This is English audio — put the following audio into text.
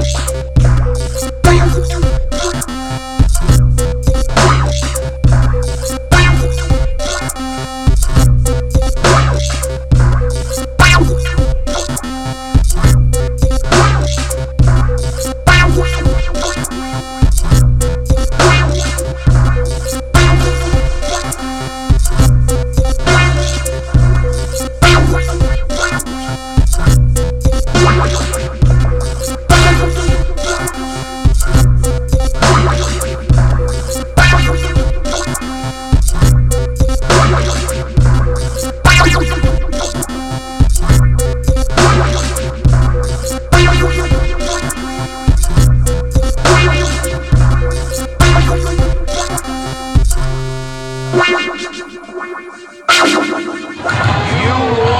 House. You are.